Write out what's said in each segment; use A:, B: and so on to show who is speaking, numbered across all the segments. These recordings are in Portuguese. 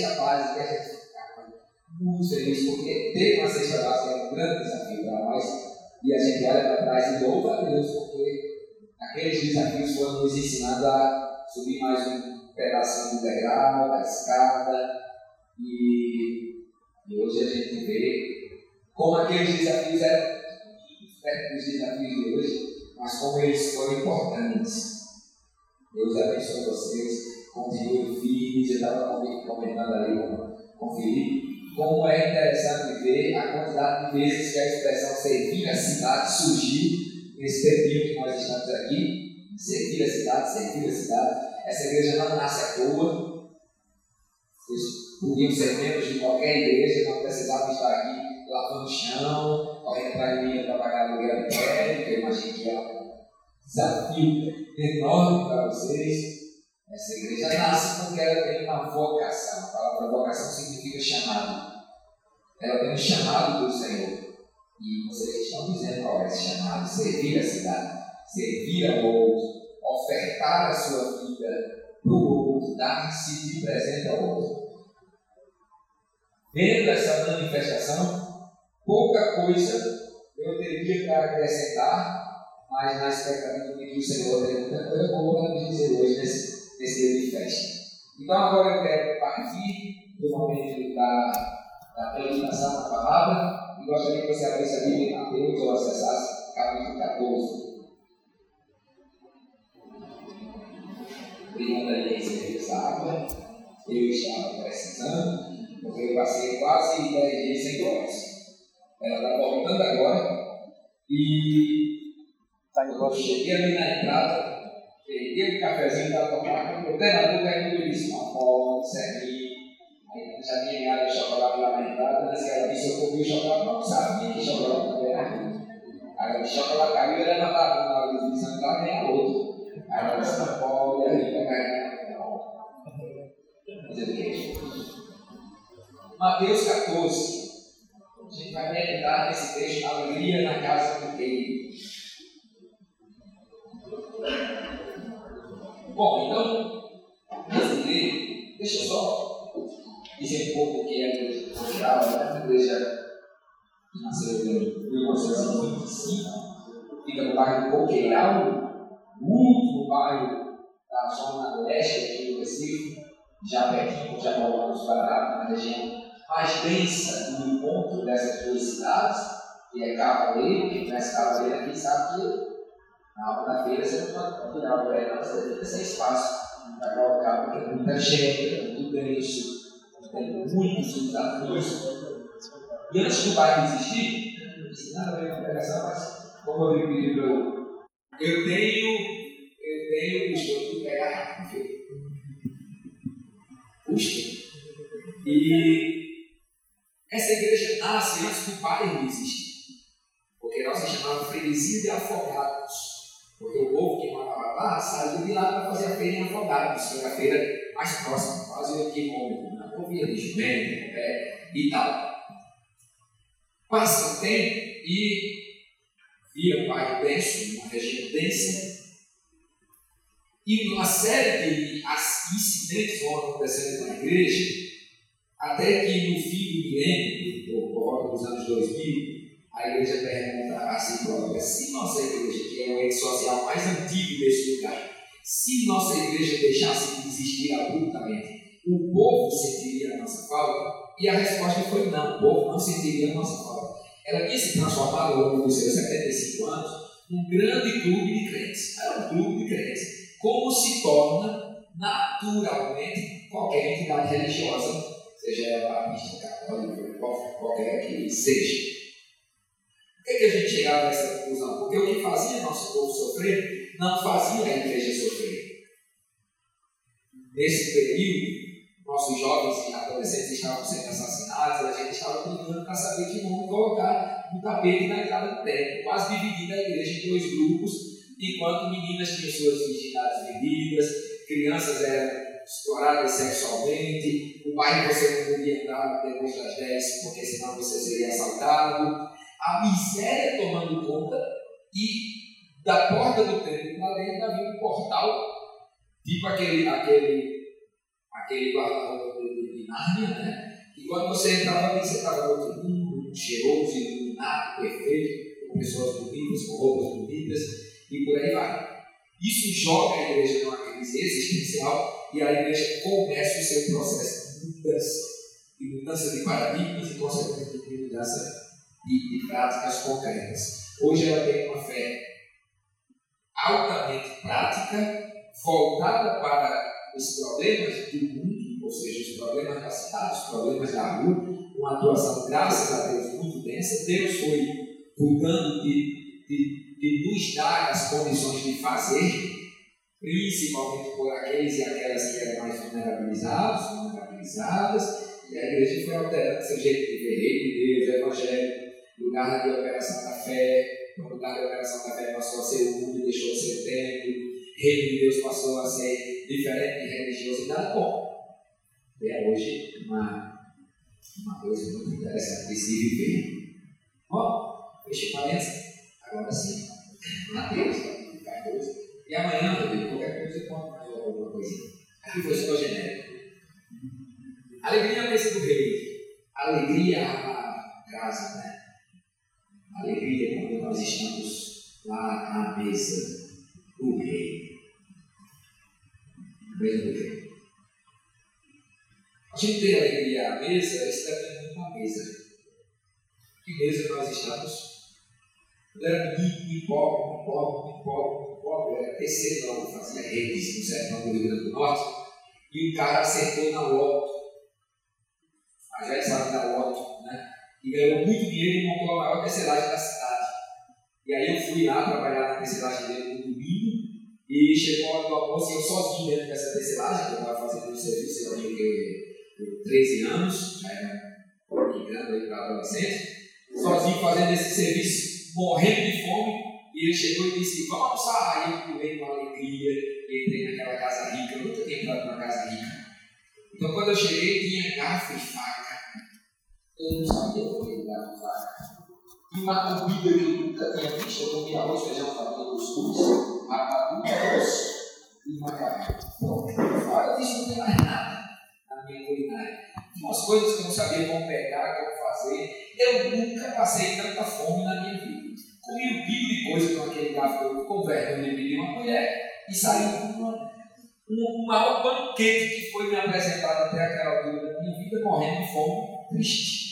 A: uma cesta básica, a gente ficava muito feliz, porque ter uma cesta básica é um grande desafio para nós, e a gente olha para trás e louva a Deus, porque aqueles desafios foram nos ensinando a subir mais um pedacinho do degrau, da escada, e, e hoje a gente vê como aqueles desafios eram perto dos desafios de hoje, mas como eles foram importantes. Deus abençoe vocês, continuem firmes. Eu estava comentando ali Felipe, como é interessante ver a quantidade de vezes que a expressão servir a cidade surgiu nesse período que nós estamos aqui. Servir a cidade, servir a cidade. Essa igreja não nasce à toa. Vocês podiam ser membros de qualquer igreja, não precisavam estar aqui lavando o chão, correndo para minha para pagar aluguel de crédito. Eu imagino que é um desafio enorme para vocês. Essa igreja nasce porque ela tem uma vocação. A palavra vocação significa chamado. Ela tem um chamado do Senhor. E vocês estão dizendo qual é esse chamado: servir a cidade, servir ao outro, ofertar a sua vida para o outro, dar-se de presente ao outro. Vendo essa manifestação, pouca coisa eu teria para acrescentar, mas na expectativa de que o Senhor tenha muita coisa boa para me dizer hoje nesse, dia de festa. Então agora eu quero partir do momento da, da da palavra e gostaria que você abrisse a Bíblia em Mateus ou acessasse capítulo 14. Obrigado aí essa água. Eu estava precisando, porque eu passei quase 10 dias sem glórias. Ela está voltando agora e tá eu cheguei ali na entrada, peguei o cafezinho para tomar, boca ainda eu disse uma bola, serrinho. Aí já tinha ganhado chocolate lá na entrada, mas ela disse eu comi o chocolate, não sabia que chocolate não era. Aí o chocolate caiu e ela mandava na hora de São Paulo nem a outro. Aí ela disse, não pode, aí para ganhar. Mateus 14. A gente vai meditar nesse texto, alegria na casa do rei. Bom, então, ler, deixa eu só dizer um pouco o que é a igreja social? A igreja nasceu em 1925, fica no bairro Coqueiral, último bairro da zona leste aqui do Recife, já pertinho, já voltamos para na região mais densa do encontro dessas duas cidades, que é Cavaleiro, quem conhece Cavaleiro aqui sabe que na hora da feira você não pode o pé, não, você tem que ter espaço para colocar, porque tem muita gente, é muito denso, tem muitos desafios. E antes do bairro existir, não disse nada a ver com pregação, mas como eu pedi para eu. Eu tenho, eu tenho o costume de pegar rápido. E essa igreja nasce antes do bairro existir. Porque nós se chamava freguesia de afogados. Porque o povo que morava lá saía de lá para fazer a feira em afogados, que era a feira mais próxima, quase o quilômetro, na movia de jumento, é, e tal. Passa o tempo e vira um bairro denso, uma região densa, e uma série de incidentes vão acontecendo na igreja até que no fim do milênio, por volta dos anos 2000, a igreja pergunta a si própria: se nossa igreja, que é o ente social mais antigo desse lugar, se nossa igreja deixasse de existir abruptamente, o povo sentiria a nossa falta? E a resposta foi: não, o povo não sentiria a nossa falta. Ela tinha se transformado ao longo dos seus 75 anos num grande clube de crentes. Era um clube de crentes. Como se torna naturalmente qualquer entidade religiosa seja ela batista, católica, qualquer que seja. Que, que a gente chegava a essa conclusão? Porque o que fazia nosso povo sofrer não fazia a igreja sofrer. Nesse período, nossos jovens e adolescentes estavam sendo assassinados, a gente estava brigando para saber que nome colocar no tapete na entrada do templo, quase dividindo a igreja em dois grupos, enquanto meninas tinham suas virgindades vendidas, crianças eram exploradas sexualmente, o bairro você não podia andar depois das 10 porque senão você seria assaltado, a miséria tomando conta e da porta do templo para dentro havia um portal, tipo aquele, aquele, aquele guarda-roupa de, Nárnia, né? E quando você entrava ali, você estava outro mundo, cheiroso, iluminado, perfeito, com pessoas bonitas, com roupas bonitas, e por aí vai. Isso joga a igreja numa crise existencial e a igreja começa o seu processo de mudança, de mudança de paradigmas e, consequentemente, de mudança de, de práticas concretas. Hoje ela tem uma fé altamente prática, voltada para os problemas do mundo, ou seja, os problemas da cidade, os problemas da rua, uma atuação, graças a Deus, muito densa. Deus foi cuidando de, de, de nos dar as condições de fazer, principalmente por aqueles e aquelas que eram mais vulnerabilizados, vulnerabilizadas, e a igreja foi alterando seu jeito de ver de Deus, evangelho, lugar de operação da fé, o lugar de operação da fé passou a ser o mundo deixou de ser o templo, reino de Deus passou a ser diferente de religiosidade. Bom, é hoje uma, uma coisa muito interessante de se viver. Bom, fecha parênteses, agora sim, Mateus, capítulo 14. E amanhã, qualquer coisa, eu conto mais alguma coisa. Aqui foi só genérico. Alegria à mesa do rei. Alegria à casa, né? Alegria quando nós estamos lá à mesa do rei. Mesa do rei. A gente ter alegria à mesa, depende muito da mesa. Que mesa nós estamos? Eu era muito pobre, pobre, muito pobre, era terceirão, fazia redes no sertão do Rio Grande do Norte. E o cara acertou na loto. A já sabe da? E ganhou muito dinheiro e montou a maior tecelagem da cidade. E aí eu fui lá trabalhar na tecelagem dele no domingo. E chegou a hora do almoço e eu sozinho dentro dessa tecelagem, que eu estava fazendo um serviço, eu tinha 13 anos, já era migrando aí para adolescente, sozinho fazendo esse serviço morrendo de fome, e ele chegou e disse: Vamos almoçar. Aí eu pulei com alegria, entrei naquela casa rica. Eu nunca tinha entrado numa casa rica. Então, quando eu cheguei, tinha garfo e faca. Eu não sabia o que era garfo e uma comida que eu nunca tinha visto. Eu comi arroz, feijão, farinha, cuscuz, rapadura, doce e macarrão. Pronto. Fora disso, não tem mais nada na minha culinária. Umas coisas que eu não sabia como pegar, como fazer. Eu nunca passei tanta fome na minha vida comi um pico de coisa com aquele garfo com vergonha de pedir uma colher e saí com uma, um, maior banquete que foi me apresentado até aquela altura da minha vida, morrendo de fome, triste.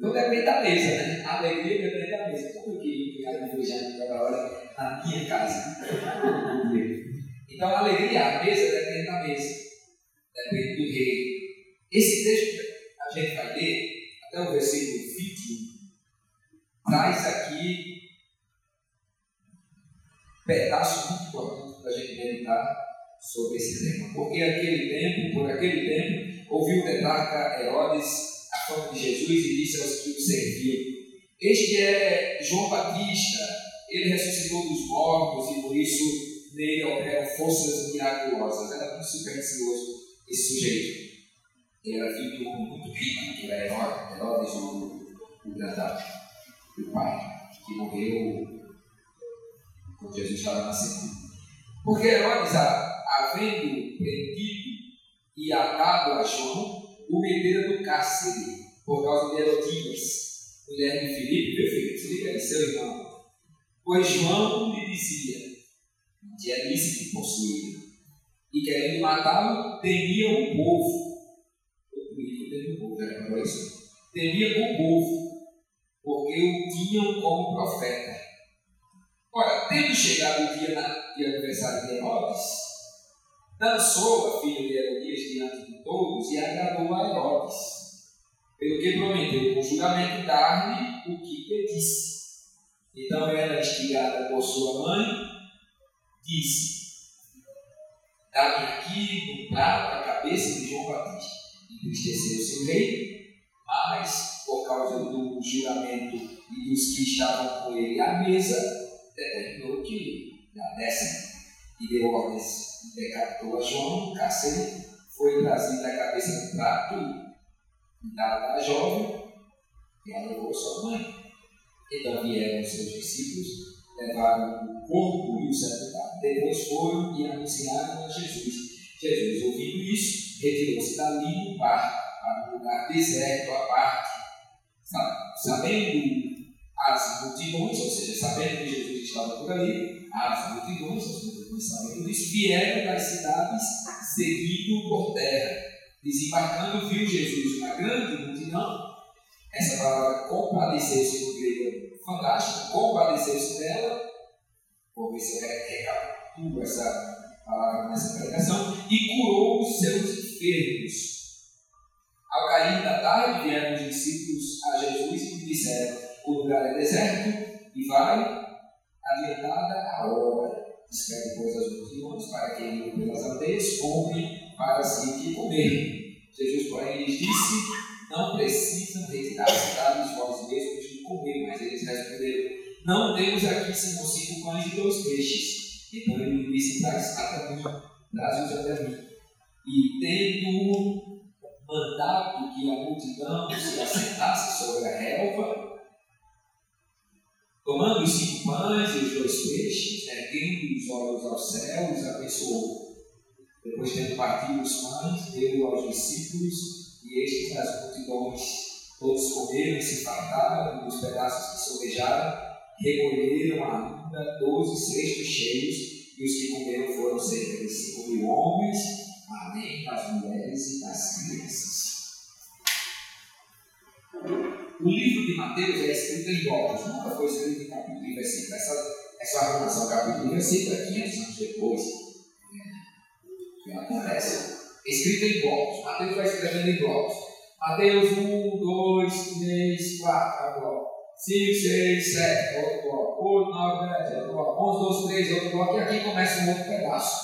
A: Então depende da mesa, né? A alegria depende da mesa. Como eu queria ficar viajando toda hora na minha casa. Então a alegria, a mesa depende da mesa. Depende do rei. Esse texto a gente vai ler até o versículo 21 traz aqui pedaço muito importante para a gente meditar sobre esse tema. Porque aquele tempo, por aquele tempo, ouviu o tetrarca Herodes de Jesus e disse aos que o serviam: Este é João Batista, ele ressuscitou dos mortos e por isso nele operam forças miraculosas. Era muito supersticioso esse sujeito. Ele era filho de um muito rico, que era Herodes, Herodes o, o Grandado do Pai, que morreu quando Jesus estava nascendo. Porque Herodes, havendo prendido e atado a João, o metera do cárcere por causa de Herodias, mulher de Filipe, perfeito, Filipe era seu irmão. Pois João lhe dizia, que é lícito possuir, e querendo matá-lo, temia o povo. O temia o povo, era para isso. Temia o povo, porque o tinham como profeta. Ora, tendo chegado o dia de aniversário de Herodes, dançou a filha de Herodias diante de todos e agradou a Herodes, pelo que prometeu com juramento dar-lhe o que pedisse. Então ela, instigada por sua mãe, disse: Dá-me aqui no prato a cabeça de João Batista. Entristeceu-se o rei, mas por causa do juramento e dos que estavam com ele à mesa, determinou que da décima e deu ordens decapitou a João, cárcere, foi trazida a cabeça do prato e dada a jovem, e ela levou sua mãe. Então vieram os seus discípulos, levaram o corpo e o sepultaram. Depois foram e anunciaram a Jesus. Jesus, ouvindo isso, retirou-se dali no barco para um lugar deserto à parte, sabendo as multidões, ou seja, sabendo que Jesus estava por ali, as multidões, as sabendo disso, vieram das cidades seguindo por terra. Desembarcando, viu Jesus uma grande multidão. Essa palavra compadeceu-se no grego fantástico, compadeceu-se dela. Vou ver se eu recapitulo essa palavra nessa pregação. E curou os seus enfermos. Ao cair da tarde, vieram os discípulos a Jesus e disseram: O lugar é deserto e vai adiantada a hora. Escreve coisas multidões para que indo pelas aldeias comprem para si que comer. Jesus, porém, lhes disse: Não precisam retirar-se dados vós mesmos de comer. Mas eles responderam: Não temos aqui senão cinco pães e dois peixes. Então ele disse: Traz a mim, traz-os até mim. E tendo mandado que a multidão se assentasse sobre a relva, Tomando os cinco pães e os dois peixes, erguendo os olhos aos céus, abençoou. Depois, tendo partido os pães, deu aos discípulos e estes as multidões. Todos comeram e se fartaram dos pedaços que sobejaram, recolheram ainda doze cestos cheios, e os que comeram foram cerca de cinco mil homens, além das mulheres e das crianças. O livro de Mateus é escrito em blocos, nunca foi escrito em capítulo e versículo. Essa, essa arrumação capítulo e versículo é 500 anos depois. É, acontece. Escrito em blocos. Mateus vai escrevendo em blocos. Mateus 1, 2, 3, 4, bloco. 5, 6, 7, outro bloco. 8, 9, 10, outro bloco. 11, 12, 13, outro bloco. E aqui começa um outro pedaço.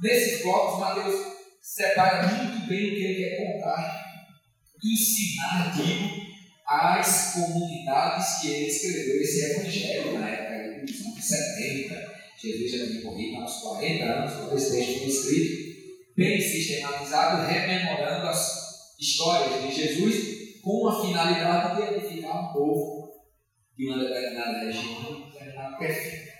A: Nesses blocos, Mateus separa muito bem o que ele quer contar, ensinar, digo, as comunidades que ele escreveu esse evangelho na época dos anos 70. Jesus já tinha morrido há uns 40 anos quando esse texto foi escrito, bem sistematizado, rememorando as histórias de Jesus com a finalidade de edificar um povo de uma determinada região, de um determinado perfil.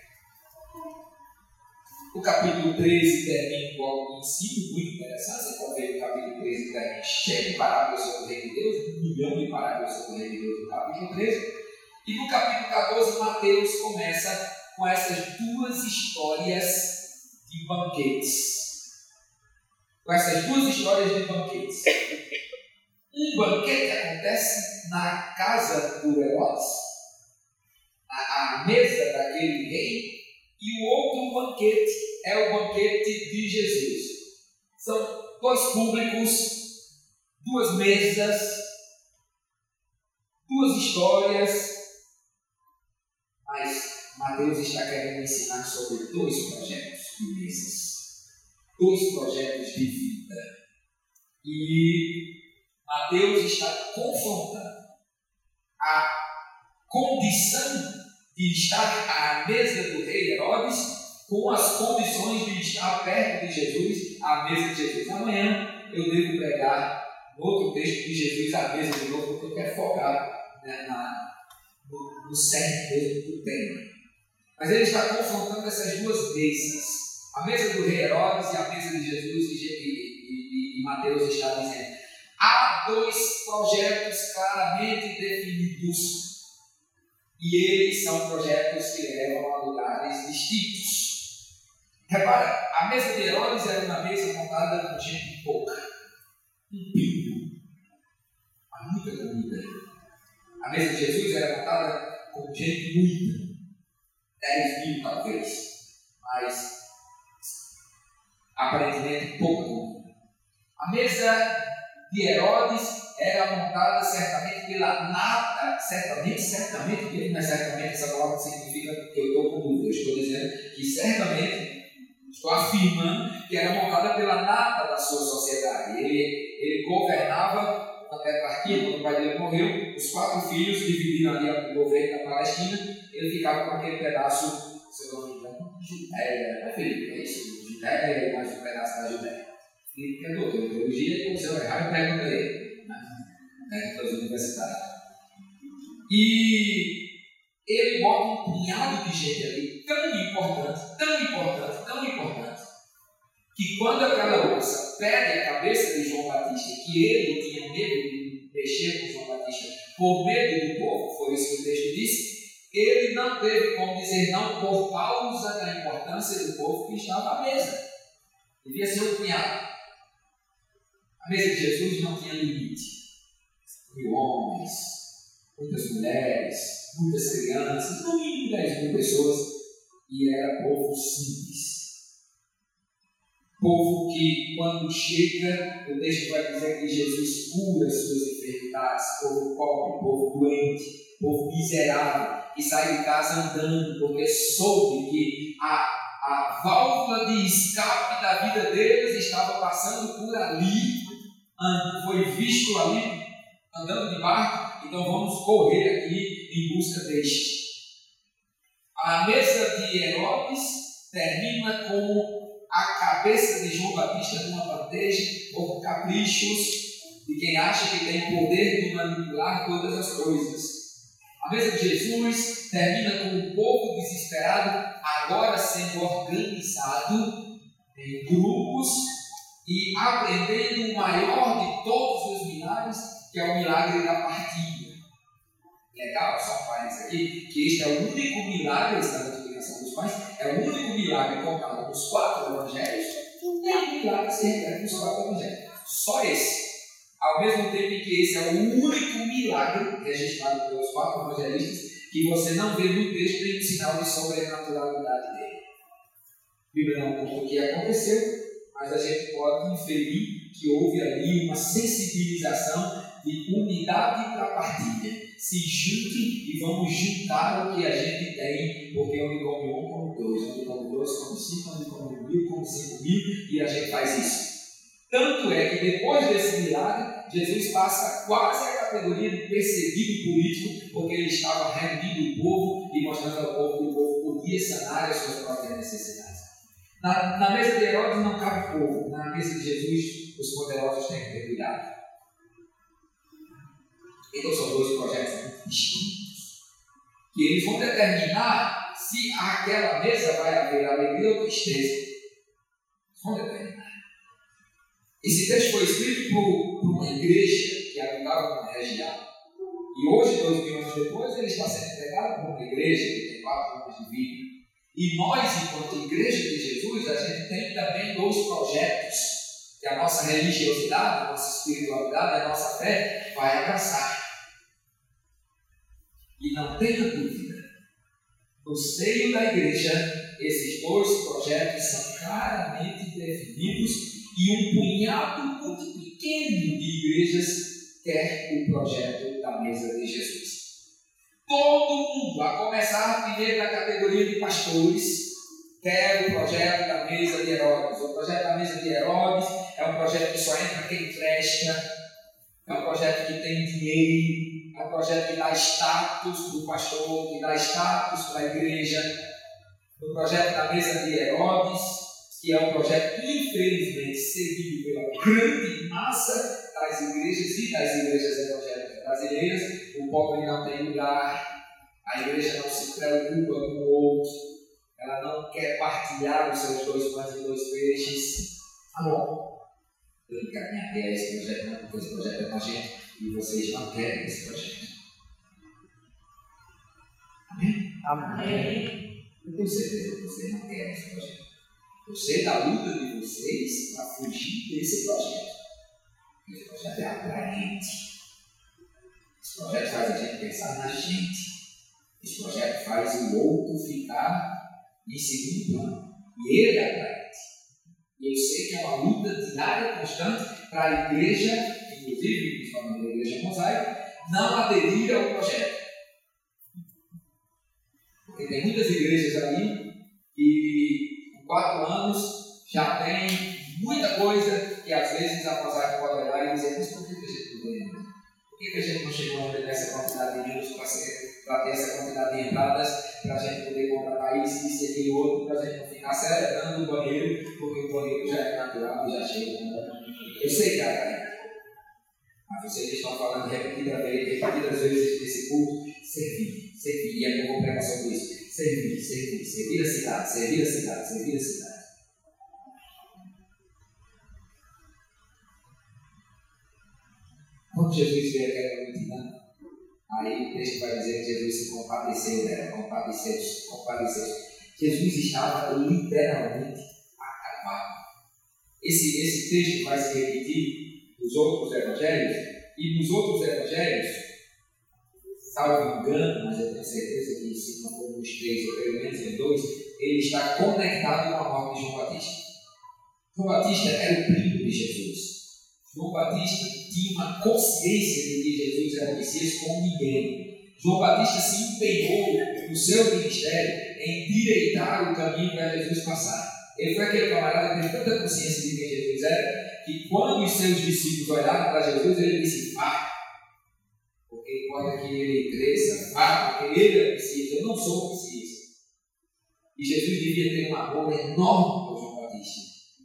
A: O capítulo 13 termina com algo ensino muito interessante. Você pode ver o capítulo 13 termina cheio de parábolas sobre o Rei de Deus, um milhão de parábolas sobre o Rei de Deus no capítulo 13. E no capítulo 14, Mateus começa com essas duas histórias de banquetes. Com essas duas histórias de banquetes. Um banquete acontece na casa do Herodes, a mesa daquele rei e o outro banquete é o banquete de Jesus. São dois públicos, duas mesas, duas histórias, mas Mateus está querendo ensinar sobre dois projetos de mesas, dois projetos de vida. E Mateus está confrontando a condição de estar à mesa do rei Herodes com as condições de estar perto de Jesus, à mesa de Jesus. Amanhã eu devo pregar no outro texto de Jesus à mesa de novo, porque eu quero focar né, na, no, no cerne do tema. Mas ele está confrontando essas duas mesas, a mesa do rei Herodes e a mesa de Jesus, e, e, e, e Mateus está dizendo: há dois projetos claramente definidos e eles são projetos que levam a lugares distintos. Repara, a mesa de Herodes era uma mesa montada com gente pouca, um pingo, há muita comida. A mesa de Jesus era montada com gente muita, 10 mil talvez, mas aparentemente pouca comida. A mesa de Herodes era montada certamente pela nata, certamente, certamente, mas certamente essa palavra significa que eu estou com dúvida. Estou dizendo que certamente, estou afirmando que era montada pela nata da sua sociedade. Ele, ele governava a tetrarquia, quando o pai dele morreu, os quatro filhos dividiram ali o governo da Palestina, ele ficava com aquele pedaço, se eu não me engano, é é pega aí mais um pedaço da Judéia. Filipe é doutor em teologia, e você vai errar e pergunta ele. Né? Para os universitários. E ele bota um punhado de gente ali, tão importante, tão importante, tão importante, que quando aquela moça pede a cabeça de João Batista, que ele tinha medo de mexer com João Batista, por medo do povo, foi isso que o texto disse, ele não teve como dizer não por causa da importância do povo que estava à mesa. Devia ser um punhado. A mesa de Jesus não tinha limite. Mil homens, muitas mulheres, muitas crianças, no mínimo 10 mil pessoas, e era povo simples. Povo que, quando chega, o texto vai dizer que Jesus cura suas enfermidades, povo pobre, povo doente, povo miserável, que sai de casa andando, porque soube que a, a válvula de escape da vida deles estava passando por ali, foi visto ali, andando de barco, então vamos correr aqui em busca deste. A mesa de Herodes termina com a cabeça de João Batista numa bandeja, por caprichos de quem acha que tem poder de manipular todas as coisas. A mesa de Jesus termina com o povo desesperado, agora sendo organizado em grupos e aprendendo o maior de todos os milagres, que é o milagre da partilha. Legal, só parênteses aqui, que este é o único milagre da multiplicação dos pães, é o único milagre contado nos quatro evangelhos, é um milagre que se repete nos quatro evangelhos. Só esse. Ao mesmo tempo que esse é o único milagre registrado pelos quatro evangelistas que você não vê no texto nenhum sinal de sobrenaturalidade dele. A Bíblia não conta o que aconteceu, mas a gente pode inferir que houve ali uma sensibilização de unidade para partilha. Se junte e vamos juntar o que a gente tem, porque onde come um, come dois, onde come dois, come cinco, onde come mil, come cinco mil, e a gente faz isso. Tanto é que depois desse milagre, Jesus passa quase a categoria de perseguido político, porque ele estava reunindo o povo e mostrando ao povo que o povo podia sanar as suas próprias necessidades. Na, na mesa de Herodes não cabe povo, na mesa de Jesus os poderosos têm que ter cuidado. Então são dois projetos distintos, que eles vão determinar se aquela mesa vai haver alegria ou tristeza. Vão determinar. Esse texto foi escrito por, uma igreja que habitava na região. E hoje, dois mil anos depois, ele está sendo entregado por uma igreja que tem quatro anos de vida. E nós, enquanto igreja de Jesus, a gente tem também dois projetos que a nossa religiosidade, a nossa espiritualidade, a nossa fé vai abraçar. E não tenha dúvida, no seio da igreja, esses dois projetos são claramente definidos e um punhado muito pequeno de igrejas quer o projeto da mesa de Jesus. Todo mundo, a começar primeiro da categoria de pastores, quer o projeto da mesa de Herodes. O projeto da mesa de Herodes é um projeto que só entra quem presta, é um projeto que tem dinheiro, é um projeto que dá status para o pastor, que dá status para a igreja. O projeto da mesa de Herodes que é um projeto, infelizmente, seguido pela grande massa das igrejas e das igrejas evangélicas brasileiras. O pobre não tem lugar, a igreja não se preocupa com o outro, ela não quer partilhar os seus dois pães e dois peixes. Tá bom? Eu encaminhei esse projeto, não, porque esse projeto é com a gente e vocês não querem esse projeto. Amém? Amém. Eu tenho certeza que vocês não querem esse projeto. Eu sei da luta de vocês para fugir desse projeto. Esse projeto é atraente. Esse projeto faz a gente pensar na gente. Esse projeto faz o outro ficar em segundo plano. E ele atraente. E eu sei que é uma luta diária, constante, para a igreja, inclusive, principalmente a igreja mosaica, não aderir ao projeto. Porque tem muitas igrejas ali que quatro anos, já tem muita coisa que às vezes a mosaica pode olhar e dizer, mas por que Por que a gente não chegou a nessa quantidade de livros para ter essa quantidade de entradas, para a gente poder comprar isso, isso e aquilo outro, para a gente não ficar celebrando o banheiro, porque o banheiro já é natural, já chega. Eu sei, cara, mas vocês estão falando repetidas vezes, repetidas vezes nesse culto, servir, servir. E aí eu vou pregar sobre isso. Servir, servir, servir a cidade, servir a cidade, servir a cidade. Quando Jesus vê aquela multidão, aí o texto vai dizer que Jesus se compadeceu dela, compadeceu, compadeceu. Jesus estava literalmente acabado. Esse, esse texto vai se repetir nos outros evangelhos, e nos outros evangelhos, salvo engano, mas eu tenho certeza que se não for nos três, ou pelo menos em dois, ele está conectado com a morte de João Batista. João Batista era o primo de Jesus. João Batista tinha uma consciência de que Jesus era o Messias como ninguém. João Batista se empenhou no seu ministério em direitar o caminho para Jesus passar. Ele foi aquele camarada que teve tanta consciência de quem Jesus era, que quando os seus discípulos olharam para Jesus, ele disse: Vá, porque pode que ele cresça, vá, porque ele é o Messias, eu não sou o Messias. E Jesus devia ter um amor enorme por.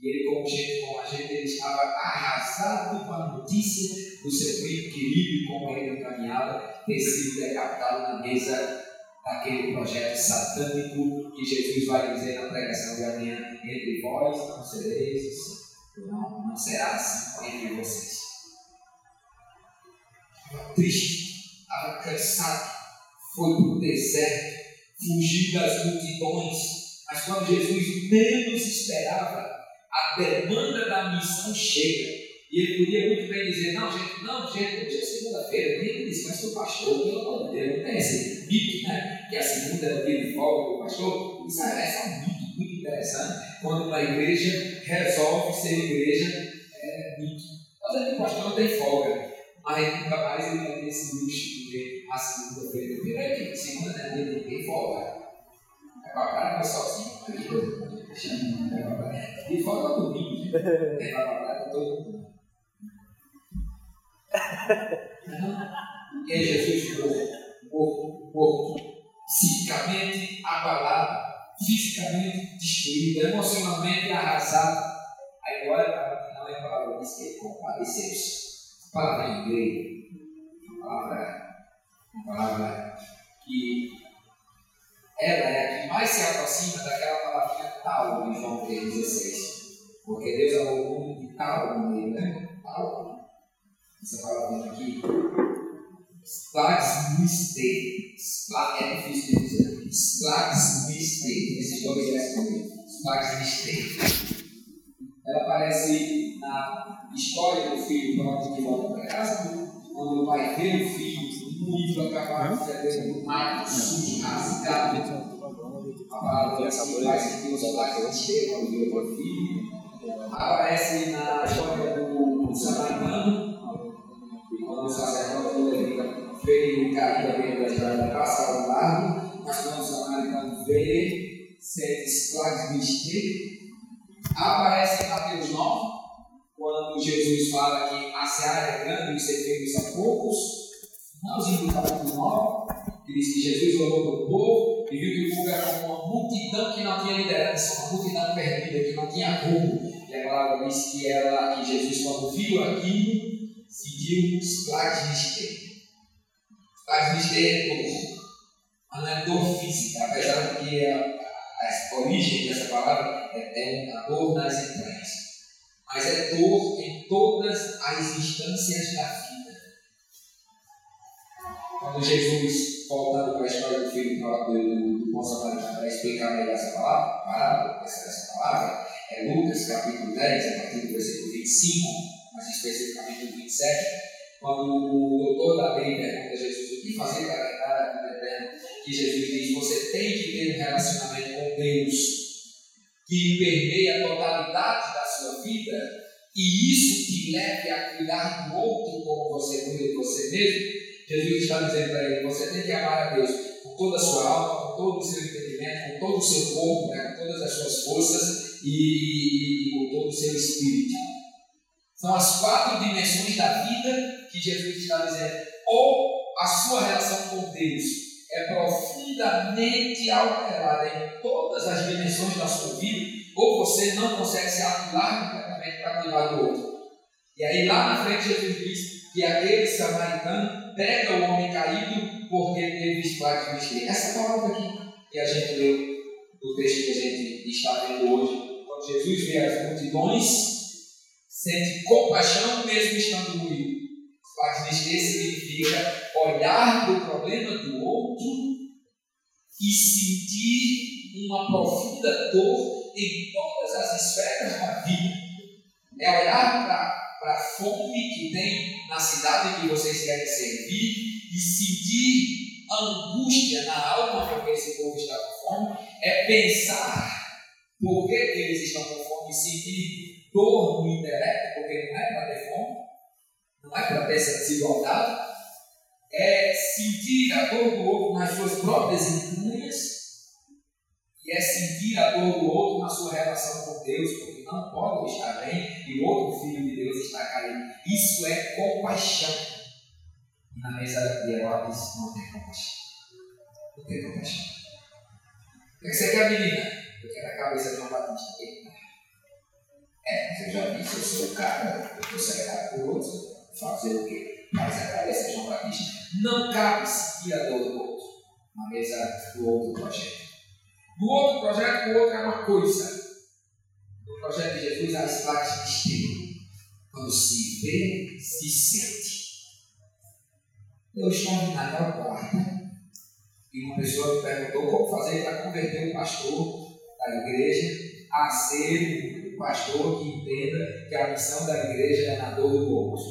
A: E ele, como gente como a gente, ele estava arrasado com a notícia do seu primo querido, como ele caminhava, ter sido decapitado na mesa daquele projeto satânico que Jesus vai dizer na pregação de amanhã: entre vós não sereis não, não será assim entre vocês. Estava triste, estava cansado, foi para o deserto, fugiu das multidões, mas quando Jesus menos esperava, a demanda da missão chega. E ele podia muito bem dizer, não, gente, não, gente, hoje é segunda-feira, dia de descanso do pastor, pelo amor de Deus, não tem esse mito, né? Que a segunda é o dia de folga do pastor. Isso é, é um mito muito interessante, quando uma igreja resolve ser igreja, é mito. Mas aí o pastor não tem folga, mas nunca mais ele vai ter esse luxo de ver a segunda-feira. É que segunda não é dia de folga. É para cara, mas sozinho, e fora do domingo, para todo mundo. E aí Jesus morto, morto, psicicamente abalado, fisicamente destruído, emocionalmente arrasado. Aí agora para não é a palavra diz que é compadeceu-se. A palavra em grego, a palavra, a palavra que ela é a que mais se aproxima daquela palavrinha tal de João 3,16. Porque Deus amou o mundo de tal maneira, né? Tal. Essa palavrinha aqui. Splags mistake. É difícil de dizer. Splags mistake. Esses dois versos comigo. Splags mistake. Ela aparece na história do filho próprio que volta para casa, quando o pai vê o filho um livro acabado, fedendo mato, sujo, rasgado. A palavra faz que Deus lá que ela chega, o meu filho. Aparece na história do samaritano, quando o sacerdote levita veio cair dentro da estrada, passa ao lado, mas quando o samaritano vê, sente esclarecer. Aparece em Mateus 9, quando Jesus fala que a seara é grande e os ceifeiros são poucos finalzinho do capítulo 9, que diz que Jesus olhou para o povo e viu que o povo era uma multidão que não tinha liderança, uma multidão perdida, que não tinha rumo. E a palavra diz que, ela, que Jesus, quando viu aquilo, sentiu esclarecer. Esclarecer é dor, mas não é dor física, apesar de que a, a, a origem dessa palavra é, é uma dor nas entranhas. Mas é dor em todas as instâncias da vida quando Jesus, voltando para a história do filho do, do, samaritano, para explicar melhor essa palavra, parábola, essa, essa palavra, é Lucas capítulo 10, a partir do versículo 25, mais especificamente do 27, quando o doutor da lei pergunta a Jesus o que fazer para entrar na vida eterna, que Jesus diz: você tem que ter um relacionamento com Deus que permeia a totalidade da sua vida, e isso te leve a cuidar do outro como você cuida de você mesmo. Jesus está dizendo para ele: você tem que amar a Deus com toda a sua alma, com todo o seu entendimento, com todo o seu corpo, né, com todas as suas forças e, e, com todo o seu espírito. São as quatro dimensões da vida que Jesus está dizendo. Ou a sua relação com Deus é profundamente alterada em todas as dimensões da sua vida, ou você não consegue se anular completamente para cuidar do outro. E aí lá na frente Jesus diz que aquele samaritano pega o homem caído porque teve espaço de vestir. Essa palavra aqui que a gente leu no texto que a gente está vendo hoje, quando Jesus vê as multidões, sente compaixão mesmo estando ruído. Parte de que significa olhar para o problema do outro e sentir uma profunda dor em todas as esferas da vida. É olhar para a fome que tem na cidade que vocês querem servir e sentir angústia na alma porque esse povo está com fome. É pensar por que eles estão com fome e sentir dor no intelecto, porque não é para ter fome, não é para ter essa desigualdade é sentir a dor do outro nas suas próprias entranhas e é sentir a dor do outro na sua relação com Deus, porque não pode estar bem e o outro filho de Deus está caído. Isso é compaixão. E na mesa de Herodes não tem compaixão. Não tem compaixão. O que você quer, menina? Eu quero a cabeça de João Batista. É, você já disse, eu sou o cara, eu estou cercado por outros, fazer o quê? Mas a cabeça de João Batista não cabe seguir a dor do outro, na mesa do outro projeto. No outro projeto, o outro é uma coisa. No projeto de Jesus, há espaço de espírito. Quando se vê, se sente. Eu estava na quarta e uma pessoa me perguntou como fazer para converter um pastor da igreja a ser um pastor que entenda que a missão da igreja é na dor do outro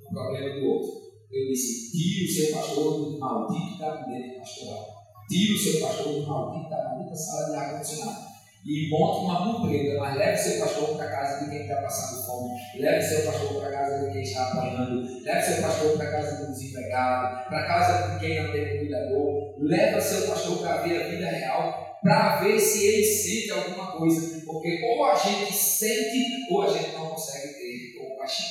A: o problema do outro. Eu disse: tire o seu pastor do maldito gabinete pastoral. Tire o seu pastor do maldito da maldita sala de ar-condicionado. E monte uma compreenda, mas leve seu pastor para casa de quem está passando fome, leve seu pastor para casa de quem está apanhando, leve seu pastor para casa do desempregado, para casa de quem não tem cuidador, leve seu pastor para ver a vida real, para ver se ele sente alguma coisa, porque ou a gente sente ou a gente não consegue ter compaixão.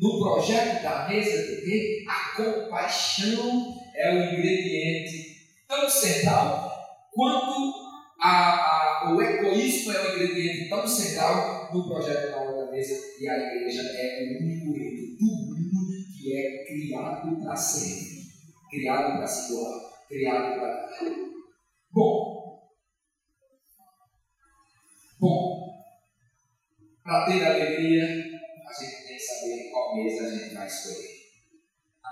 A: No projeto da mesa de Deus, a compaixão é o ingrediente tão central quanto a, a, o egoísmo é o ingrediente tão central no projeto da outra mesa e a igreja é o único ente do mundo que é criado para ser, criado para se doar, criado para. Bom, bom, para ter alegria, a gente saber qual mesa a gente vai escolher.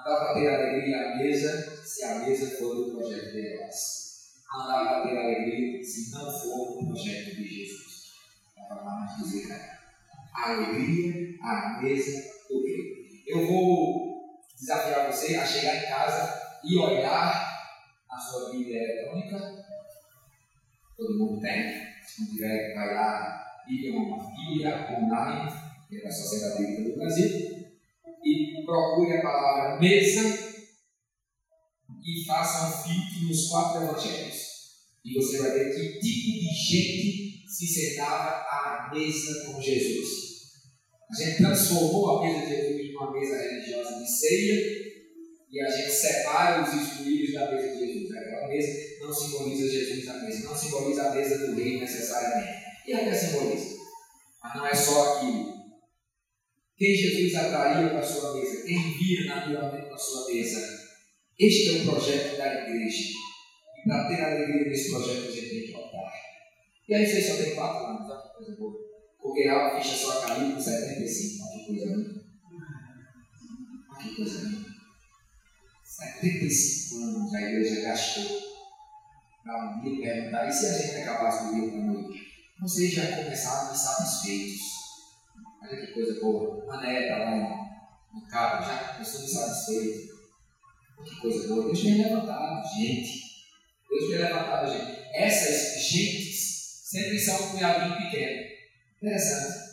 A: Dá para ter alegria à mesa se a mesa for do projeto de Deus. Não dá para ter alegria se não for do projeto de Jesus. Dá para dizer, cara. Alegria à mesa do rei. Eu vou desafiar você a chegar em casa e olhar a sua Bíblia eletrônica. Todo mundo tem. Se não tiver, vai lá, Bíblia, uma Bíblia online que é da Sociedade Bíblica do Brasil, e procure a palavra mesa e faça um filtro nos quatro evangelhos. E você vai ver que tipo de gente se sentava à mesa com Jesus. A gente transformou a mesa de Jesus numa mesa religiosa de ceia e a gente separa os excluídos da mesa de Jesus. Aquela mesa não simboliza Jesus na mesa, não simboliza a mesa do rei necessariamente. E até simboliza. Mas não é só aquilo. Quem Jesus atraiu para a sua mesa? Quem via naturalmente para a sua mesa? Este é o projeto da igreja. E para ter alegria nesse projeto, a gente tem que optar. E aí você só tem quatro anos, olha que coisa boa. Porque a ficha só caiu com 75, olha que coisa linda. Olha que coisa linda. 75 anos a igreja gastou para um dia perguntar, e se a gente acabasse o dia para noite? Vocês já começaram insatisfeitos Olha que coisa boa. Uma neta lá no carro, já começou insatisfeito. Que coisa boa. Deus tem levantado gente. Deus tem levantado gente. Essas gentes sempre são um cunhadinho pequeno. Interessante.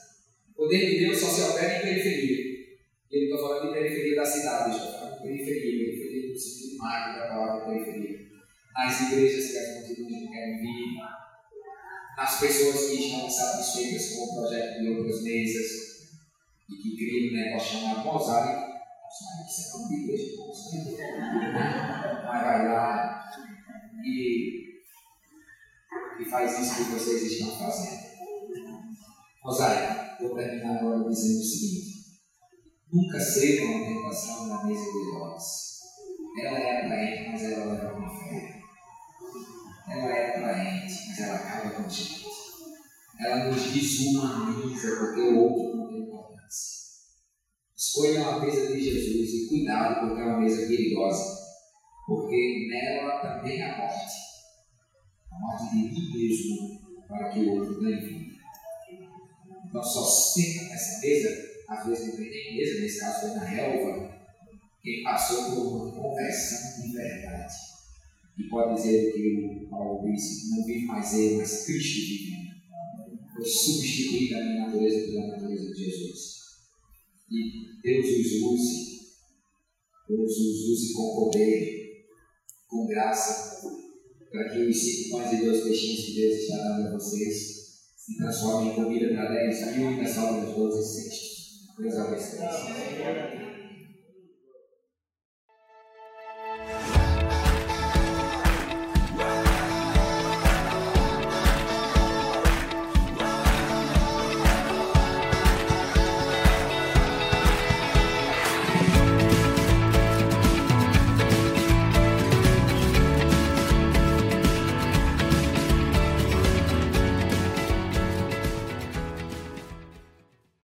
A: O poder de Deus só se opera em periferia. Não estou falando de periferia da cidade, estou falando de periferia, periferia no sentido magro da palavra periferia. Nas igrejas que as multidões não querem vir, nas pessoas que estão satisfeitas com o projeto de outras mesas e que criam um negócio chamado mosaico. Mosaico, isso é comigo, mas vai lá, e, e faz isso que vocês estão fazendo. Rosário, vou terminar agora dizendo o seguinte: nunca seja uma tentação na mesa de Herodes. Ela é atraente, mas ela leva uma fé. Ela é atraente, mas ela acaba com a gente. Ela nos desumaniza porque o outro não tem importância. Escolha uma mesa de Jesus e cuidado porque é uma mesa perigosa, porque nela também há morte. A morte de mim mesmo para que o outro ganhe vida. Então só senta nessa mesa, às vezes não tem nem mesa, nesse caso foi na relva, quem passou por uma conversão de verdade. E pode dizer que o Paulo disse, não vive mais ele, mas Cristo vive. Foi substituída a minha natureza pela natureza de Jesus. E Deus os use, Deus os use com poder, com graça, para que os cinco pães e dois peixinhos que Deus está dando a vocês se transformem em comida para 10 mil e nessa hora das 12 cestas. Deus abençoe.